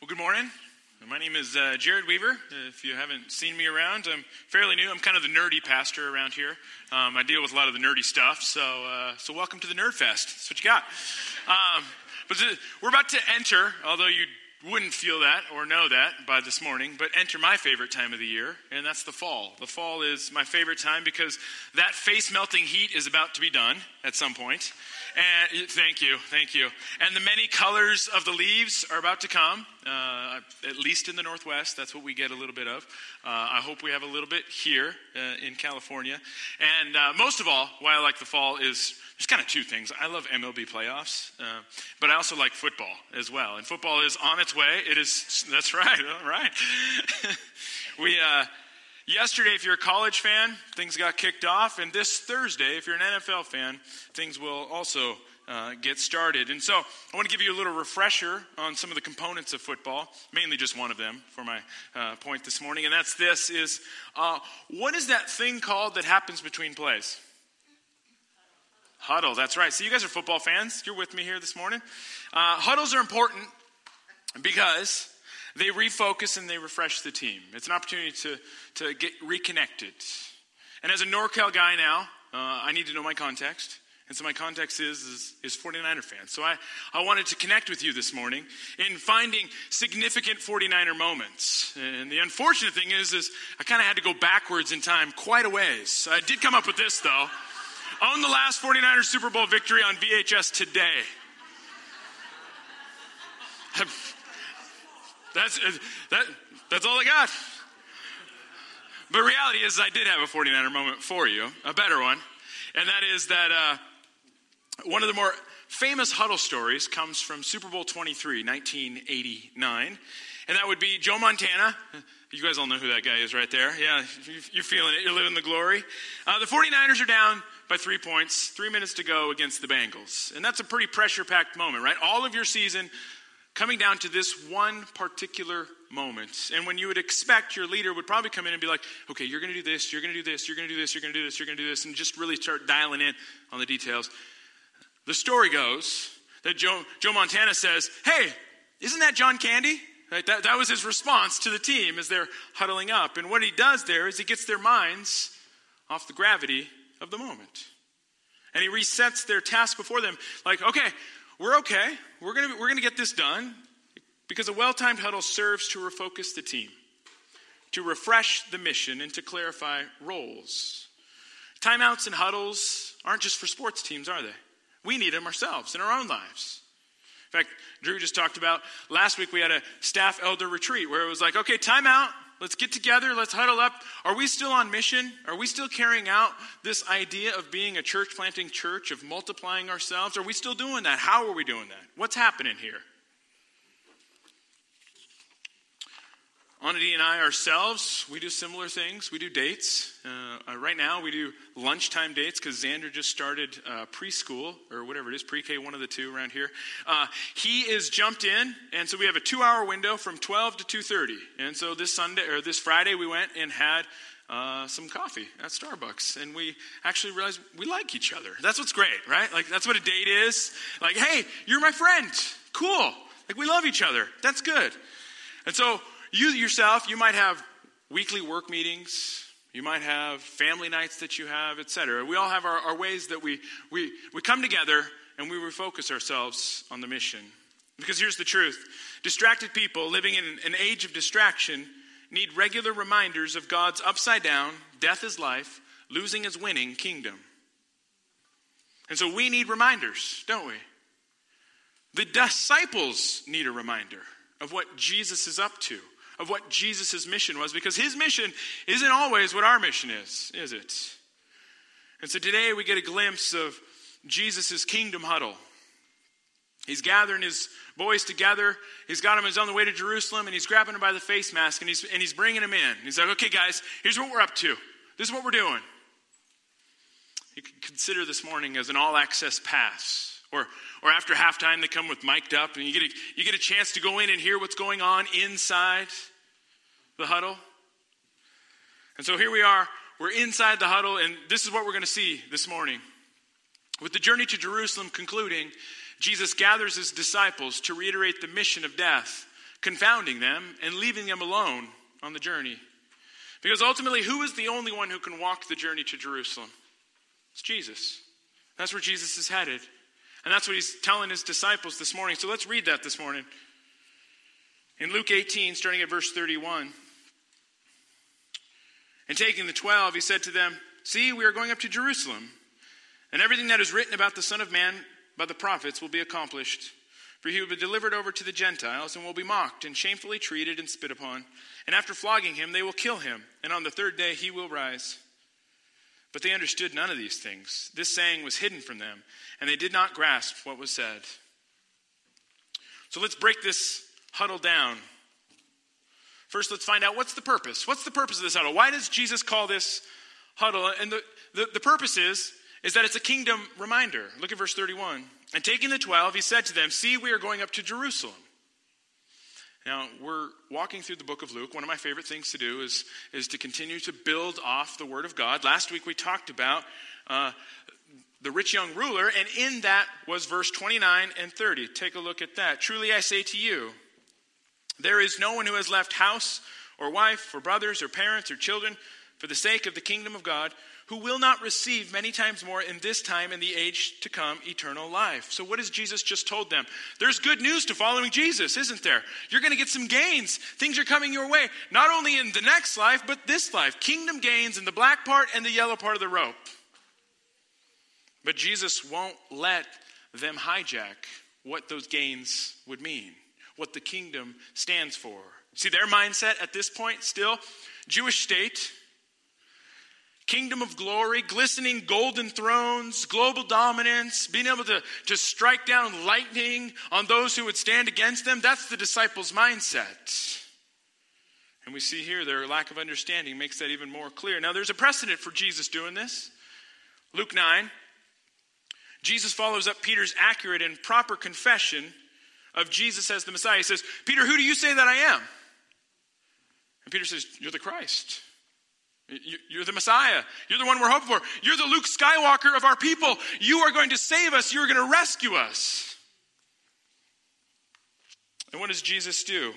Well, good morning. My name is uh, Jared Weaver. If you haven't seen me around, I'm fairly new. I'm kind of the nerdy pastor around here. Um, I deal with a lot of the nerdy stuff. So, uh, so welcome to the Nerd Fest. That's what you got. Um, but we're about to enter, although you wouldn't feel that or know that by this morning, but enter my favorite time of the year, and that's the fall. The fall is my favorite time because that face melting heat is about to be done at some point. And thank you, thank you. And the many colors of the leaves are about to come, uh, at least in the Northwest. That's what we get a little bit of. Uh, I hope we have a little bit here uh, in California. And uh, most of all, why I like the fall is there's kind of two things. I love MLB playoffs, uh, but I also like football as well. And football is on its way. It is, that's right, all right. we, uh, yesterday, if you're a college fan, things got kicked off. And this Thursday, if you're an NFL fan, things will also uh, get started. And so I want to give you a little refresher on some of the components of football, mainly just one of them for my uh, point this morning. And that's this is uh, what is that thing called that happens between plays? Huddle, that's right. So, you guys are football fans. You're with me here this morning. Uh, huddles are important because they refocus and they refresh the team. It's an opportunity to, to get reconnected. And as a NorCal guy now, uh, I need to know my context. And so my context is, is, is 49er fans. So I, I wanted to connect with you this morning in finding significant 49er moments. And the unfortunate thing is, is I kind of had to go backwards in time quite a ways. I did come up with this though. Own the last 49er Super Bowl victory on VHS today. That's, that, that's all I got. But reality is, I did have a 49er moment for you, a better one. And that is that uh, one of the more famous huddle stories comes from Super Bowl 23, 1989. And that would be Joe Montana. You guys all know who that guy is right there. Yeah, you're feeling it. You're living the glory. Uh, the 49ers are down by three points, three minutes to go against the Bengals. And that's a pretty pressure packed moment, right? All of your season coming down to this one particular moment. And when you would expect your leader would probably come in and be like, okay, you're going to do this, you're going to do this, you're going to do this, you're going to do this, you're going to do this, and just really start dialing in on the details. The story goes that Joe, Joe Montana says, hey, isn't that John Candy? Right? That, that was his response to the team as they're huddling up. And what he does there is he gets their minds off the gravity of the moment. And he resets their task before them like, okay, we're okay. We're going we're to get this done because a well timed huddle serves to refocus the team, to refresh the mission, and to clarify roles. Timeouts and huddles aren't just for sports teams, are they? We need them ourselves in our own lives. In fact, Drew just talked about last week we had a staff elder retreat where it was like, okay, time out. Let's get together. Let's huddle up. Are we still on mission? Are we still carrying out this idea of being a church planting church, of multiplying ourselves? Are we still doing that? How are we doing that? What's happening here? Onity and I ourselves, we do similar things. We do dates. Uh, uh, right now, we do lunchtime dates because Xander just started uh, preschool or whatever it is, pre K, one of the two around here. Uh, he is jumped in, and so we have a two-hour window from 12 to 2:30. And so this Sunday or this Friday, we went and had uh, some coffee at Starbucks, and we actually realized we like each other. That's what's great, right? Like that's what a date is. Like, hey, you're my friend. Cool. Like we love each other. That's good. And so you yourself, you might have weekly work meetings. You might have family nights that you have, etc. We all have our, our ways that we, we, we come together and we refocus ourselves on the mission. Because here's the truth distracted people living in an age of distraction need regular reminders of God's upside down, death is life, losing is winning kingdom. And so we need reminders, don't we? The disciples need a reminder of what Jesus is up to of what Jesus' mission was because his mission isn't always what our mission is, is it? And so today we get a glimpse of Jesus' kingdom huddle. He's gathering his boys together. He's got them. He's on the way to Jerusalem, and he's grabbing them by the face mask, and he's, and he's bringing them in. He's like, okay, guys, here's what we're up to. This is what we're doing. You can consider this morning as an all access pass or, or after halftime, they come with mic'd up, and you get, a, you get a chance to go in and hear what's going on inside the huddle. And so here we are, we're inside the huddle, and this is what we're going to see this morning. With the journey to Jerusalem concluding, Jesus gathers his disciples to reiterate the mission of death, confounding them and leaving them alone on the journey. Because ultimately, who is the only one who can walk the journey to Jerusalem? It's Jesus. That's where Jesus is headed. And that's what he's telling his disciples this morning. So let's read that this morning. In Luke 18, starting at verse 31. And taking the twelve, he said to them, See, we are going up to Jerusalem, and everything that is written about the Son of Man by the prophets will be accomplished. For he will be delivered over to the Gentiles and will be mocked and shamefully treated and spit upon. And after flogging him, they will kill him, and on the third day he will rise. But they understood none of these things. This saying was hidden from them, and they did not grasp what was said. So let's break this huddle down. First, let's find out what's the purpose. What's the purpose of this huddle? Why does Jesus call this huddle? And the, the, the purpose is, is that it's a kingdom reminder. Look at verse 31. And taking the twelve, he said to them, See, we are going up to Jerusalem. Now, we're walking through the book of Luke. One of my favorite things to do is, is to continue to build off the Word of God. Last week we talked about uh, the rich young ruler, and in that was verse 29 and 30. Take a look at that. Truly I say to you, there is no one who has left house or wife or brothers or parents or children for the sake of the kingdom of God who will not receive many times more in this time and the age to come eternal life. So, what has Jesus just told them? There's good news to following Jesus, isn't there? You're going to get some gains. Things are coming your way, not only in the next life, but this life. Kingdom gains in the black part and the yellow part of the rope. But Jesus won't let them hijack what those gains would mean, what the kingdom stands for. See, their mindset at this point still Jewish state kingdom of glory, glistening golden thrones, global dominance, being able to, to strike down lightning on those who would stand against them. That's the disciples' mindset. And we see here their lack of understanding makes that even more clear. Now, there's a precedent for Jesus doing this. Luke 9, Jesus follows up Peter's accurate and proper confession of Jesus as the Messiah. He says, Peter, who do you say that I am? And Peter says, You're the Christ. You're the Messiah. You're the one we're hoping for. You're the Luke Skywalker of our people. You are going to save us. You're going to rescue us. And what does Jesus do?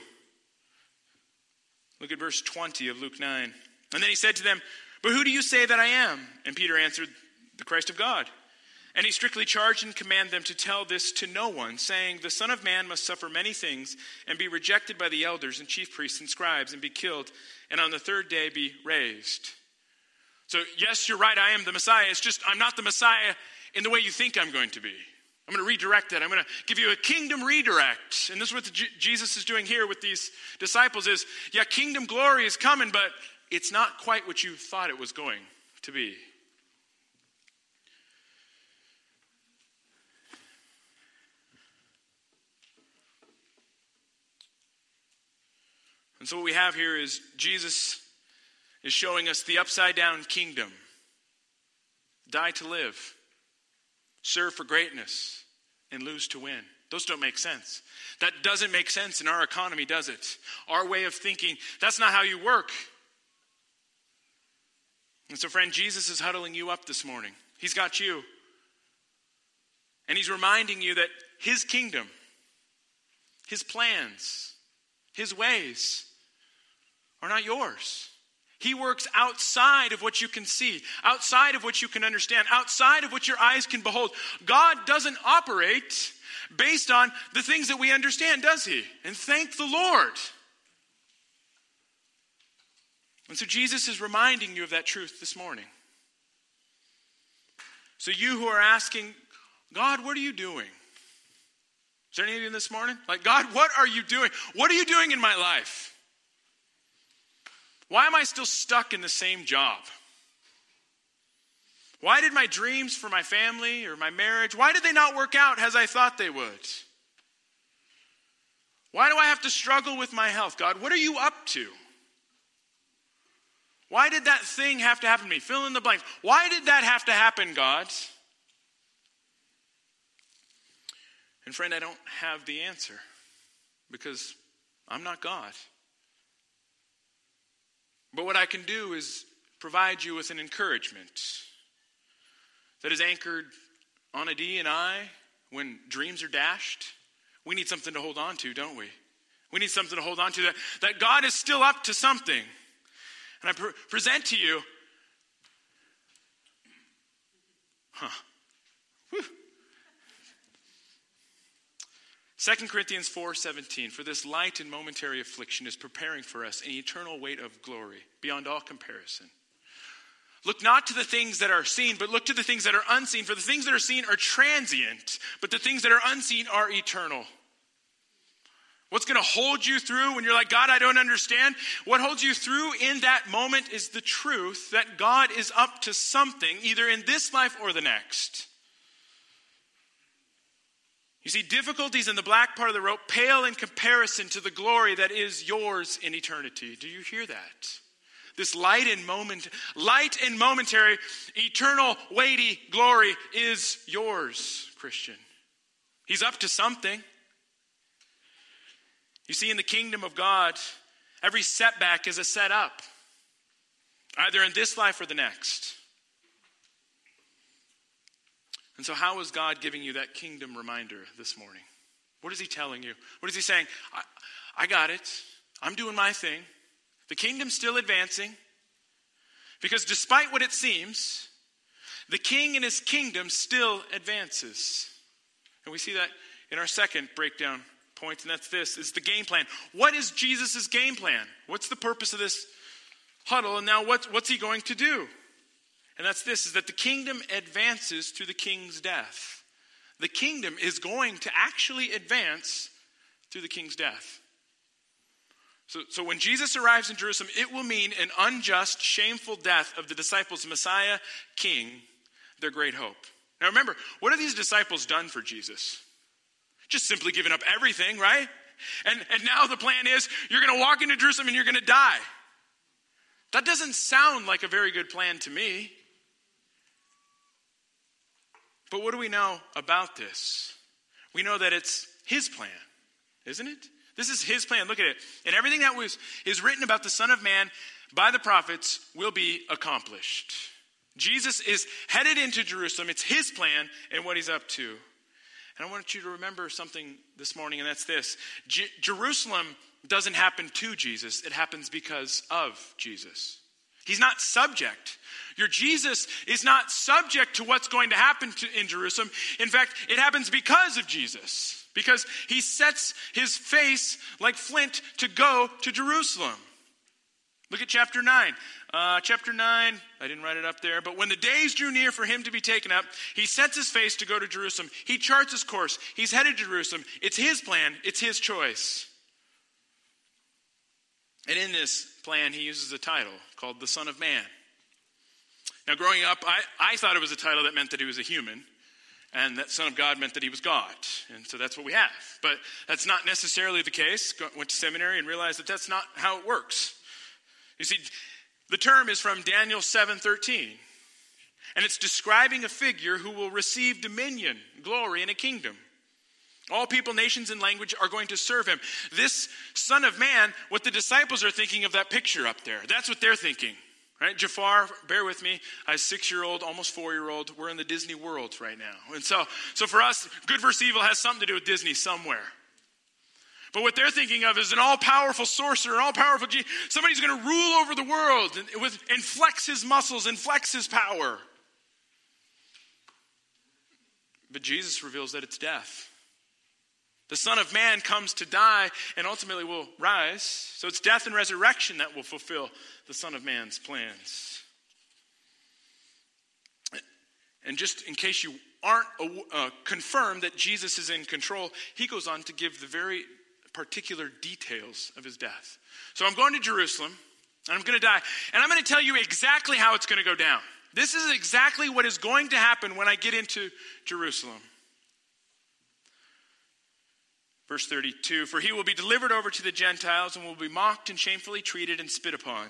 Look at verse 20 of Luke 9. And then he said to them, But who do you say that I am? And Peter answered, The Christ of God. And he strictly charged and commanded them to tell this to no one, saying, The Son of Man must suffer many things, and be rejected by the elders and chief priests and scribes, and be killed, and on the third day be raised. So, yes, you're right, I am the Messiah. It's just I'm not the Messiah in the way you think I'm going to be. I'm going to redirect that. I'm going to give you a kingdom redirect. And this is what Jesus is doing here with these disciples is, yeah, kingdom glory is coming, but it's not quite what you thought it was going to be. And so, what we have here is Jesus is showing us the upside down kingdom die to live, serve for greatness, and lose to win. Those don't make sense. That doesn't make sense in our economy, does it? Our way of thinking, that's not how you work. And so, friend, Jesus is huddling you up this morning. He's got you. And he's reminding you that his kingdom, his plans, his ways, are not yours. He works outside of what you can see, outside of what you can understand, outside of what your eyes can behold. God doesn't operate based on the things that we understand, does He? And thank the Lord. And so Jesus is reminding you of that truth this morning. So, you who are asking, God, what are you doing? Is there any of you this morning? Like, God, what are you doing? What are you doing in my life? Why am I still stuck in the same job? Why did my dreams for my family or my marriage, why did they not work out as I thought they would? Why do I have to struggle with my health? God, what are you up to? Why did that thing have to happen to me? Fill in the blank. Why did that have to happen, God? And friend, I don't have the answer because I'm not God. But what I can do is provide you with an encouragement that is anchored on a D and I when dreams are dashed. We need something to hold on to, don't we? We need something to hold on to that, that God is still up to something. And I pre- present to you, huh. Whew. 2 Corinthians 4:17 For this light and momentary affliction is preparing for us an eternal weight of glory beyond all comparison. Look not to the things that are seen, but look to the things that are unseen. For the things that are seen are transient, but the things that are unseen are eternal. What's going to hold you through when you're like, God, I don't understand? What holds you through in that moment is the truth that God is up to something, either in this life or the next. You see, difficulties in the black part of the rope pale in comparison to the glory that is yours in eternity. Do you hear that? This light and moment, light and momentary, eternal, weighty glory is yours, Christian. He's up to something. You see, in the kingdom of God, every setback is a setup, either in this life or the next. And so, how is God giving you that kingdom reminder this morning? What is He telling you? What is He saying? I, I got it. I'm doing my thing. The kingdom's still advancing. Because despite what it seems, the king and his kingdom still advances. And we see that in our second breakdown point, and that's this is the game plan. What is Jesus' game plan? What's the purpose of this huddle? And now what's, what's he going to do? And that's this is that the kingdom advances through the king's death. The kingdom is going to actually advance through the king's death. So, so when Jesus arrives in Jerusalem, it will mean an unjust, shameful death of the disciples' Messiah, King, their great hope. Now remember, what have these disciples done for Jesus? just simply giving up everything, right? And, and now the plan is you're going to walk into Jerusalem and you're going to die. That doesn't sound like a very good plan to me. But what do we know about this? We know that it's his plan, isn't it? This is his plan. Look at it. And everything that was is written about the Son of Man by the prophets will be accomplished. Jesus is headed into Jerusalem. It's his plan and what he's up to. And I want you to remember something this morning, and that's this Jerusalem doesn't happen to Jesus, it happens because of Jesus. He's not subject. Your Jesus is not subject to what's going to happen to, in Jerusalem. In fact, it happens because of Jesus, because he sets his face like flint to go to Jerusalem. Look at chapter 9. Uh, chapter 9, I didn't write it up there, but when the days drew near for him to be taken up, he sets his face to go to Jerusalem. He charts his course. He's headed to Jerusalem. It's his plan, it's his choice. And in this plan, he uses a title called the Son of Man. Now, growing up, I, I thought it was a title that meant that he was a human, and that Son of God meant that he was God. And so that's what we have. But that's not necessarily the case. Went to seminary and realized that that's not how it works. You see, the term is from Daniel 7:13. And it's describing a figure who will receive dominion, glory, and a kingdom. All people, nations, and language are going to serve him. This Son of Man, what the disciples are thinking of that picture up there, that's what they're thinking. Right? Jafar, bear with me. I six year old, almost four year old. We're in the Disney world right now. And so, so for us, good versus evil has something to do with Disney somewhere. But what they're thinking of is an all powerful sorcerer, an all powerful G. Somebody's going to rule over the world and, with, and flex his muscles and flex his power. But Jesus reveals that it's death. The Son of Man comes to die and ultimately will rise. So it's death and resurrection that will fulfill the Son of Man's plans. And just in case you aren't uh, confirmed that Jesus is in control, he goes on to give the very particular details of his death. So I'm going to Jerusalem and I'm going to die. And I'm going to tell you exactly how it's going to go down. This is exactly what is going to happen when I get into Jerusalem. Verse 32 For he will be delivered over to the Gentiles and will be mocked and shamefully treated and spit upon.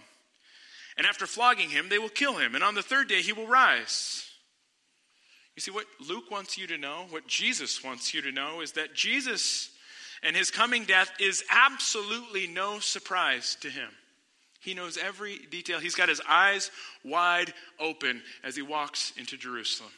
And after flogging him, they will kill him. And on the third day, he will rise. You see, what Luke wants you to know, what Jesus wants you to know, is that Jesus and his coming death is absolutely no surprise to him. He knows every detail. He's got his eyes wide open as he walks into Jerusalem.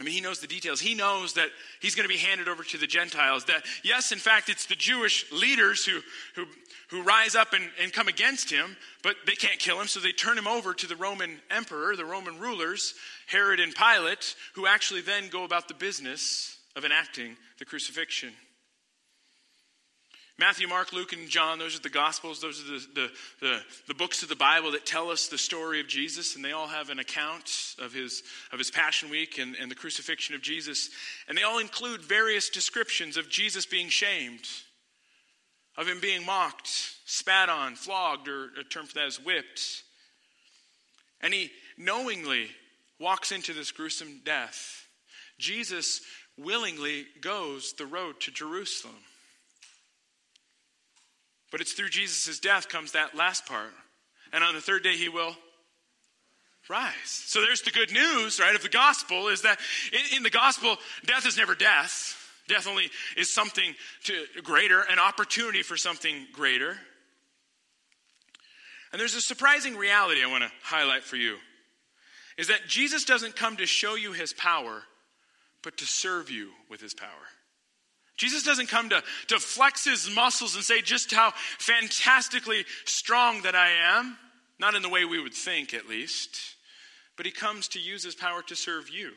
I mean, he knows the details. He knows that he's going to be handed over to the Gentiles. That, yes, in fact, it's the Jewish leaders who, who, who rise up and, and come against him, but they can't kill him, so they turn him over to the Roman emperor, the Roman rulers, Herod and Pilate, who actually then go about the business of enacting the crucifixion. Matthew, Mark, Luke, and John, those are the Gospels. Those are the, the, the, the, books of the Bible that tell us the story of Jesus, and they all have an account of his, of his Passion Week and, and the crucifixion of Jesus. And they all include various descriptions of Jesus being shamed, of him being mocked, spat on, flogged, or a term for that is whipped. And he knowingly walks into this gruesome death. Jesus willingly goes the road to Jerusalem. But it's through Jesus' death comes that last part. And on the third day, he will rise. So there's the good news, right, of the gospel is that in, in the gospel, death is never death. Death only is something to greater, an opportunity for something greater. And there's a surprising reality I want to highlight for you is that Jesus doesn't come to show you his power, but to serve you with his power. Jesus doesn't come to, to flex his muscles and say just how fantastically strong that I am, not in the way we would think at least, but he comes to use his power to serve you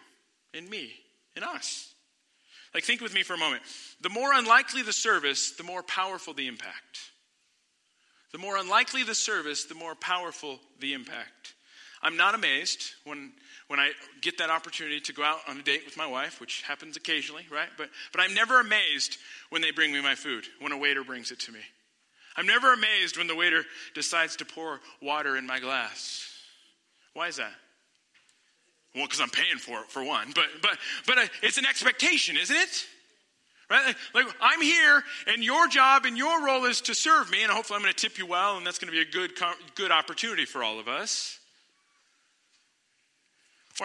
and me and us. Like, think with me for a moment. The more unlikely the service, the more powerful the impact. The more unlikely the service, the more powerful the impact. I'm not amazed when, when I get that opportunity to go out on a date with my wife, which happens occasionally, right? But, but I'm never amazed when they bring me my food, when a waiter brings it to me. I'm never amazed when the waiter decides to pour water in my glass. Why is that? Well, because I'm paying for it, for one. But, but, but uh, it's an expectation, isn't it? Right? Like, I'm here, and your job and your role is to serve me, and hopefully I'm going to tip you well, and that's going to be a good, good opportunity for all of us.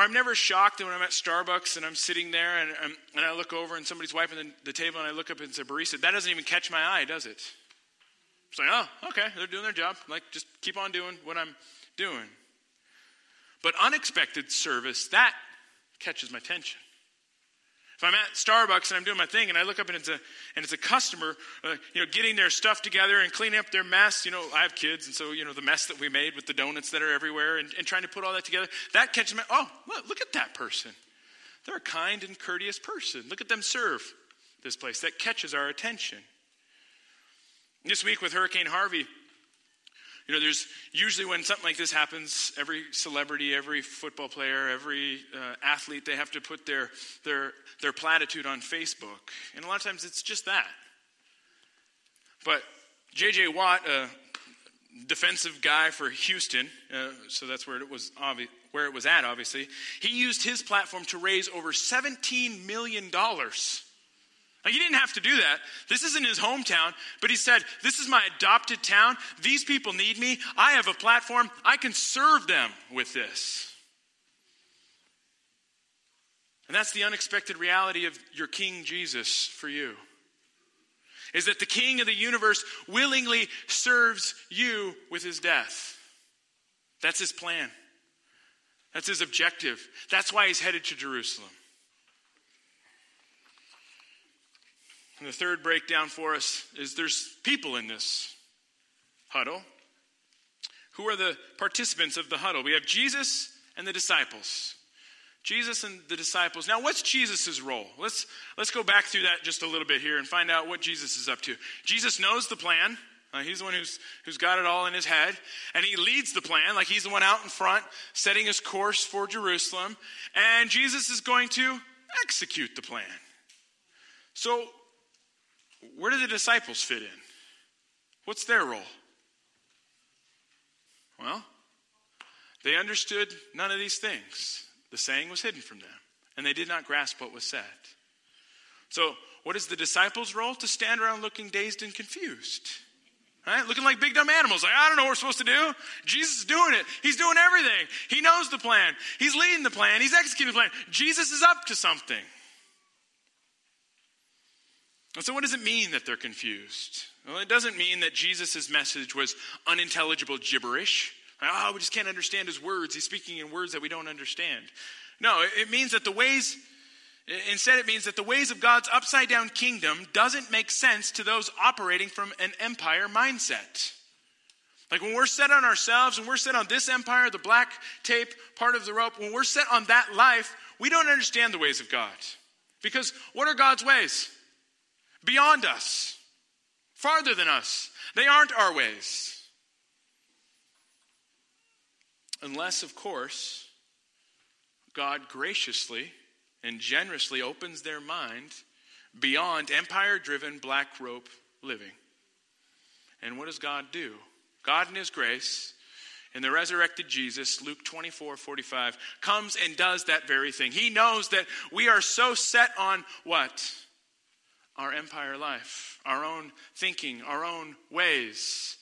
I'm never shocked when I'm at Starbucks and I'm sitting there and, and, and I look over and somebody's wiping the, the, table and I look up and say, barista. That doesn't even catch my eye, does it? It's like, oh, okay, they're doing their job. Like, just keep on doing what I'm doing. But unexpected service, that catches my attention. If I'm at Starbucks and I'm doing my thing and I look up and it's a, and it's a customer, uh, you know, getting their stuff together and cleaning up their mess, you know, I have kids and so, you know, the mess that we made with the donuts that are everywhere and, and trying to put all that together, that catches my, oh, look, look at that person. They're a kind and courteous person. Look at them serve this place. That catches our attention. This week with Hurricane Harvey, you know, there's usually when something like this happens, every celebrity, every football player, every uh, athlete, they have to put their, their, their platitude on Facebook. And a lot of times it's just that. But J.J. Watt, a defensive guy for Houston, uh, so that's where it was obvi- where it was at, obviously, he used his platform to raise over $17 million like he didn't have to do that. This isn't his hometown, but he said, This is my adopted town. These people need me. I have a platform. I can serve them with this. And that's the unexpected reality of your King Jesus for you. Is that the King of the universe willingly serves you with his death. That's his plan. That's his objective. That's why he's headed to Jerusalem. And the third breakdown for us is there's people in this huddle. Who are the participants of the huddle? We have Jesus and the disciples. Jesus and the disciples. Now, what's Jesus' role? Let's, let's go back through that just a little bit here and find out what Jesus is up to. Jesus knows the plan. Uh, he's the one who's, who's got it all in his head. And he leads the plan, like he's the one out in front, setting his course for Jerusalem. And Jesus is going to execute the plan. So, where do the disciples fit in? What's their role? Well, they understood none of these things. The saying was hidden from them, and they did not grasp what was said. So, what is the disciples' role? To stand around looking dazed and confused. Right? Looking like big dumb animals. Like, I don't know what we're supposed to do. Jesus is doing it. He's doing everything. He knows the plan. He's leading the plan. He's executing the plan. Jesus is up to something. And so, what does it mean that they're confused? Well, it doesn't mean that Jesus' message was unintelligible gibberish. Like, oh, we just can't understand his words. He's speaking in words that we don't understand. No, it means that the ways Instead, it means that the ways of God's upside down kingdom doesn't make sense to those operating from an empire mindset. Like when we're set on ourselves, when we're set on this empire, the black tape part of the rope, when we're set on that life, we don't understand the ways of God. Because what are God's ways? Beyond us, farther than us. They aren't our ways. Unless, of course, God graciously and generously opens their mind beyond empire driven black rope living. And what does God do? God in His grace, in the resurrected Jesus, Luke 24 45, comes and does that very thing. He knows that we are so set on what? Our empire life, our own thinking, our own ways,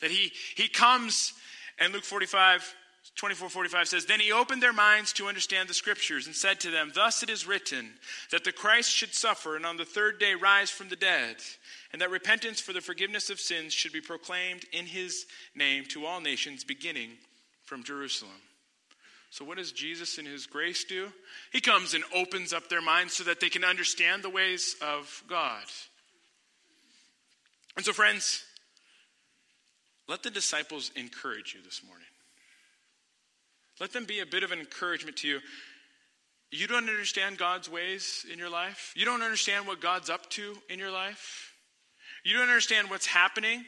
that He, he comes and Luke 45 24:45 says, "Then he opened their minds to understand the scriptures and said to them, Thus it is written that the Christ should suffer and on the third day rise from the dead, and that repentance for the forgiveness of sins should be proclaimed in his name to all nations beginning from Jerusalem." So what does Jesus in his grace do? He comes and opens up their minds so that they can understand the ways of God. And so friends, let the disciples encourage you this morning. Let them be a bit of an encouragement to you. You don't understand God's ways in your life. You don't understand what God's up to in your life. You don't understand what's happening.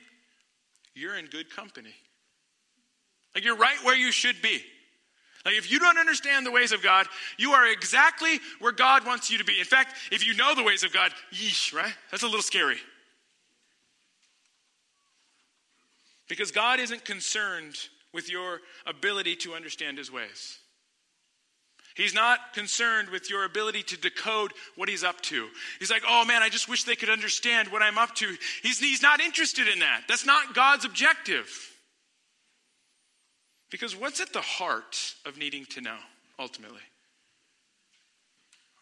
You're in good company. Like you're right where you should be. Like if you don't understand the ways of God, you are exactly where God wants you to be. In fact, if you know the ways of God, yeesh, right? That's a little scary. Because God isn't concerned with your ability to understand his ways. He's not concerned with your ability to decode what he's up to. He's like, oh man, I just wish they could understand what I'm up to. He's, he's not interested in that. That's not God's objective. Because what's at the heart of needing to know, ultimately?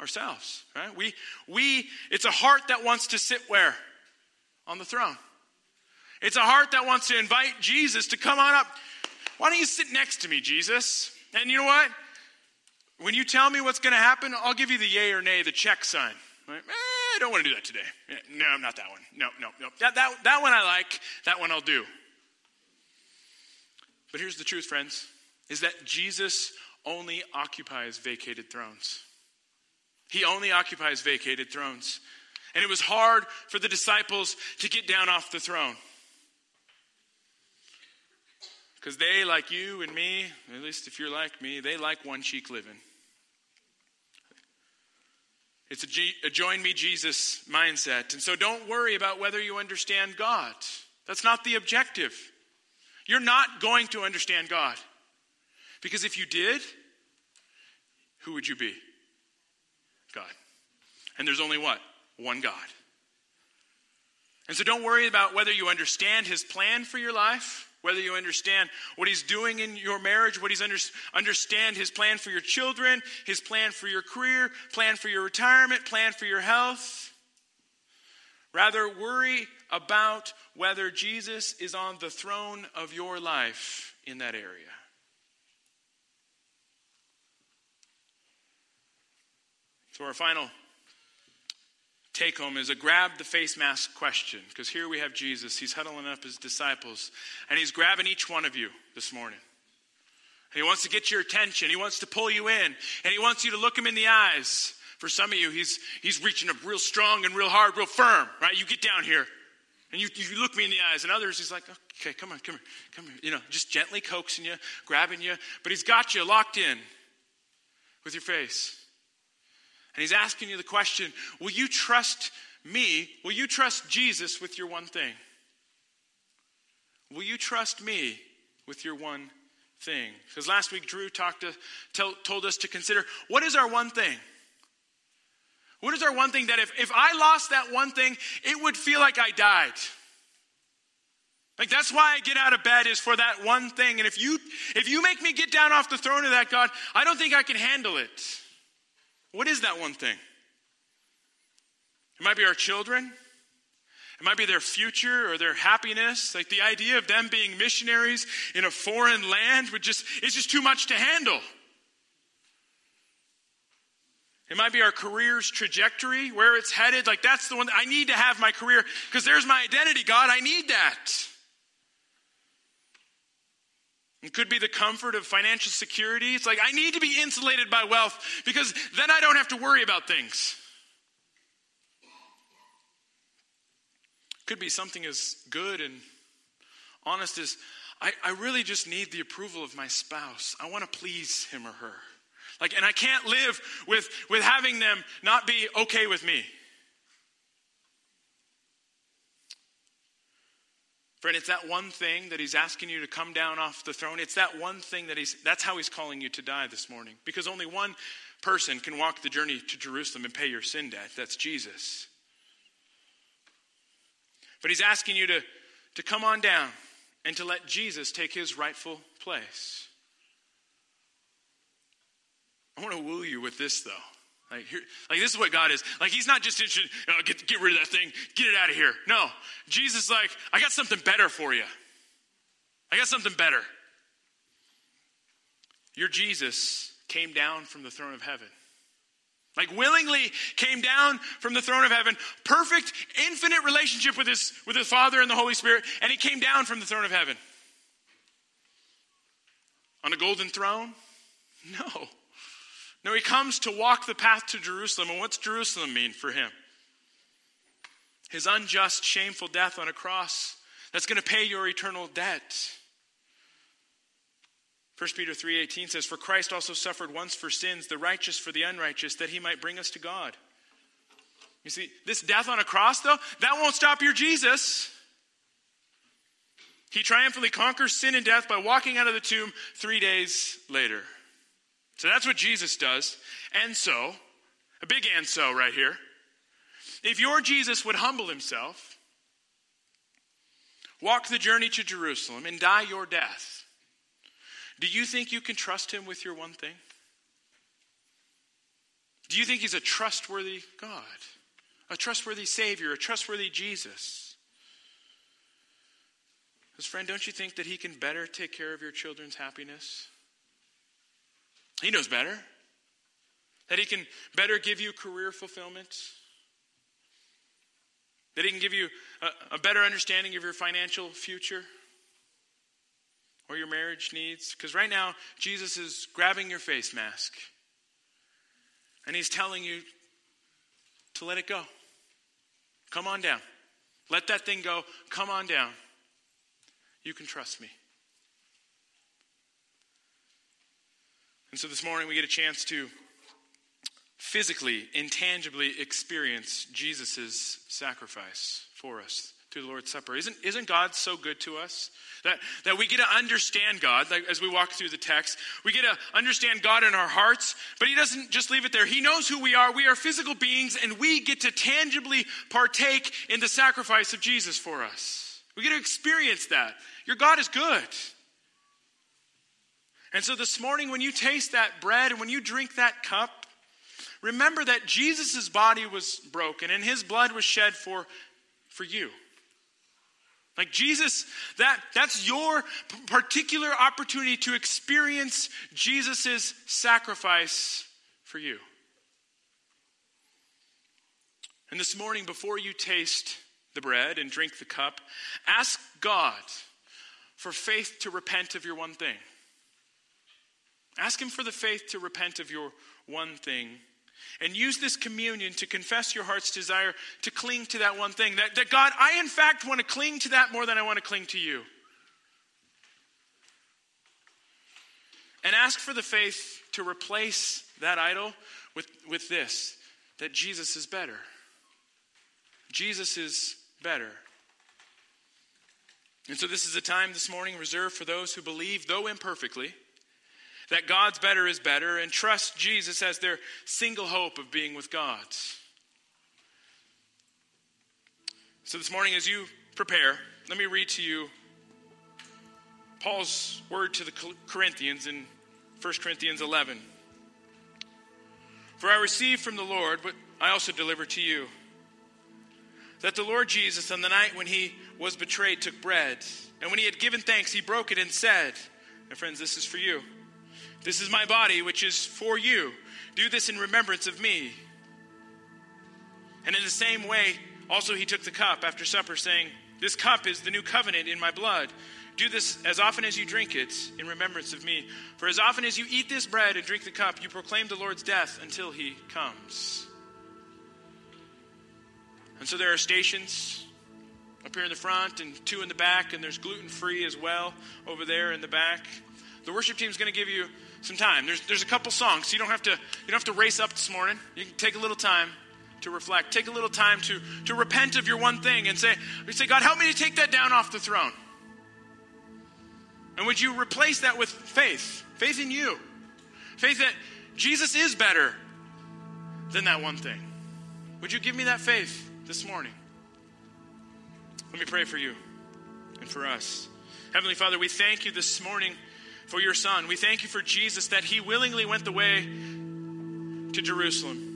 Ourselves, right? We, we, it's a heart that wants to sit where? On the throne. It's a heart that wants to invite Jesus to come on up. Why don't you sit next to me, Jesus? And you know what? When you tell me what's going to happen, I'll give you the yay or nay, the check sign. Right? Eh, I don't want to do that today. No, not that one. No, no, no. That, that, that one I like. That one I'll do. But here's the truth, friends, is that Jesus only occupies vacated thrones. He only occupies vacated thrones. And it was hard for the disciples to get down off the throne. Because they, like you and me, at least if you're like me, they like one cheek living. It's a, G, a join me Jesus mindset. And so don't worry about whether you understand God. That's not the objective. You're not going to understand God. Because if you did, who would you be? God. And there's only what? One God. And so don't worry about whether you understand his plan for your life whether you understand what he's doing in your marriage, what he's under, understand his plan for your children, his plan for your career, plan for your retirement, plan for your health. Rather, worry about whether Jesus is on the throne of your life in that area. So, our final take home is a grab the face mask question. Because here we have Jesus. He's huddling up his disciples, and he's grabbing each one of you this morning. He wants to get your attention. He wants to pull you in, and he wants you to look him in the eyes. For some of you, he's, he's reaching up real strong and real hard, real firm, right? You get down here, and you, you look me in the eyes. And others, he's like, okay, come on, come here, come here. You know, just gently coaxing you, grabbing you. But he's got you locked in with your face. And he's asking you the question Will you trust me? Will you trust Jesus with your one thing? Will you trust me with your one thing? Because last week Drew talked to, told us to consider what is our one thing? What is our one thing that if, if I lost that one thing, it would feel like I died? Like that's why I get out of bed is for that one thing. And if you if you make me get down off the throne of that God, I don't think I can handle it. What is that one thing? It might be our children. It might be their future or their happiness. Like the idea of them being missionaries in a foreign land would just is just too much to handle. It might be our career's trajectory, where it's headed. Like, that's the one I need to have my career because there's my identity, God. I need that. It could be the comfort of financial security. It's like, I need to be insulated by wealth because then I don't have to worry about things. Could be something as good and honest as I, I really just need the approval of my spouse. I want to please him or her. Like, and I can't live with, with having them not be okay with me. Friend, it's that one thing that he's asking you to come down off the throne. It's that one thing that he's, that's how he's calling you to die this morning. Because only one person can walk the journey to Jerusalem and pay your sin debt. That's Jesus. But he's asking you to, to come on down and to let Jesus take his rightful place. I want to woo you with this, though. Like, here, like this is what God is. Like He's not just interested, you know, get, get rid of that thing, get it out of here. No. Jesus like, I got something better for you. I got something better. Your Jesus came down from the throne of heaven. Like willingly came down from the throne of heaven, perfect, infinite relationship with his, with his Father and the Holy Spirit, and he came down from the throne of heaven. On a golden throne? No. No, he comes to walk the path to Jerusalem. And what's Jerusalem mean for him? His unjust, shameful death on a cross that's going to pay your eternal debt. 1 Peter 3:18 says for Christ also suffered once for sins the righteous for the unrighteous that he might bring us to God. You see, this death on a cross though, that won't stop your Jesus. He triumphantly conquers sin and death by walking out of the tomb 3 days later. So that's what Jesus does. And so, a big and so right here. If your Jesus would humble himself, walk the journey to Jerusalem, and die your death, do you think you can trust him with your one thing? Do you think he's a trustworthy God, a trustworthy Savior, a trustworthy Jesus? Because, friend, don't you think that he can better take care of your children's happiness? He knows better. That He can better give you career fulfillment. That He can give you a, a better understanding of your financial future or your marriage needs. Because right now, Jesus is grabbing your face mask and He's telling you to let it go. Come on down. Let that thing go. Come on down. You can trust me. And so this morning we get a chance to physically, intangibly experience Jesus' sacrifice for us through the Lord's Supper. Isn't, isn't God so good to us? That, that we get to understand God like, as we walk through the text. We get to understand God in our hearts, but He doesn't just leave it there. He knows who we are. We are physical beings, and we get to tangibly partake in the sacrifice of Jesus for us. We get to experience that. Your God is good. And so this morning, when you taste that bread and when you drink that cup, remember that Jesus' body was broken and his blood was shed for, for you. Like Jesus, that, that's your particular opportunity to experience Jesus' sacrifice for you. And this morning, before you taste the bread and drink the cup, ask God for faith to repent of your one thing. Ask Him for the faith to repent of your one thing. And use this communion to confess your heart's desire to cling to that one thing. That, that God, I in fact want to cling to that more than I want to cling to you. And ask for the faith to replace that idol with, with this that Jesus is better. Jesus is better. And so, this is a time this morning reserved for those who believe, though imperfectly, that God's better is better and trust Jesus as their single hope of being with God. So, this morning, as you prepare, let me read to you Paul's word to the Corinthians in 1 Corinthians 11. For I received from the Lord what I also delivered to you that the Lord Jesus, on the night when he was betrayed, took bread. And when he had given thanks, he broke it and said, My friends, this is for you. This is my body, which is for you. Do this in remembrance of me. And in the same way, also he took the cup after supper, saying, This cup is the new covenant in my blood. Do this as often as you drink it in remembrance of me. For as often as you eat this bread and drink the cup, you proclaim the Lord's death until he comes. And so there are stations up here in the front and two in the back, and there's gluten free as well over there in the back. The worship team is going to give you some time. There's, there's a couple songs, so you don't have to you don't have to race up this morning. You can take a little time to reflect. Take a little time to, to repent of your one thing and say, say, God, help me to take that down off the throne. And would you replace that with faith? Faith in you. Faith that Jesus is better than that one thing. Would you give me that faith this morning? Let me pray for you and for us. Heavenly Father, we thank you this morning for your Son. We thank you for Jesus that he willingly went the way to Jerusalem.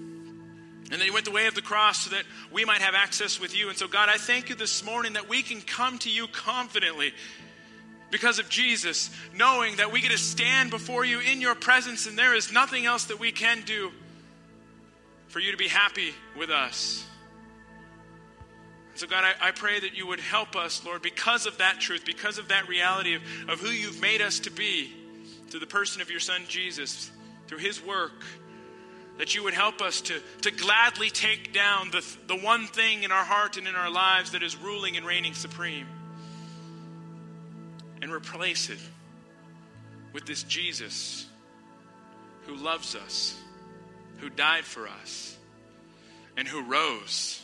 And then he went the way of the cross so that we might have access with you. And so, God, I thank you this morning that we can come to you confidently because of Jesus, knowing that we get to stand before you in your presence and there is nothing else that we can do for you to be happy with us. So, God, I, I, pray that you would help us, Lord, because of that truth, because of that reality of, of who you've made us to be, through the person of your Son Jesus, through his work, that you would help us to, to gladly take down the, the one thing in our heart and in our lives that is ruling and reigning supreme and replace it with this Jesus who loves us, who died for us, and who rose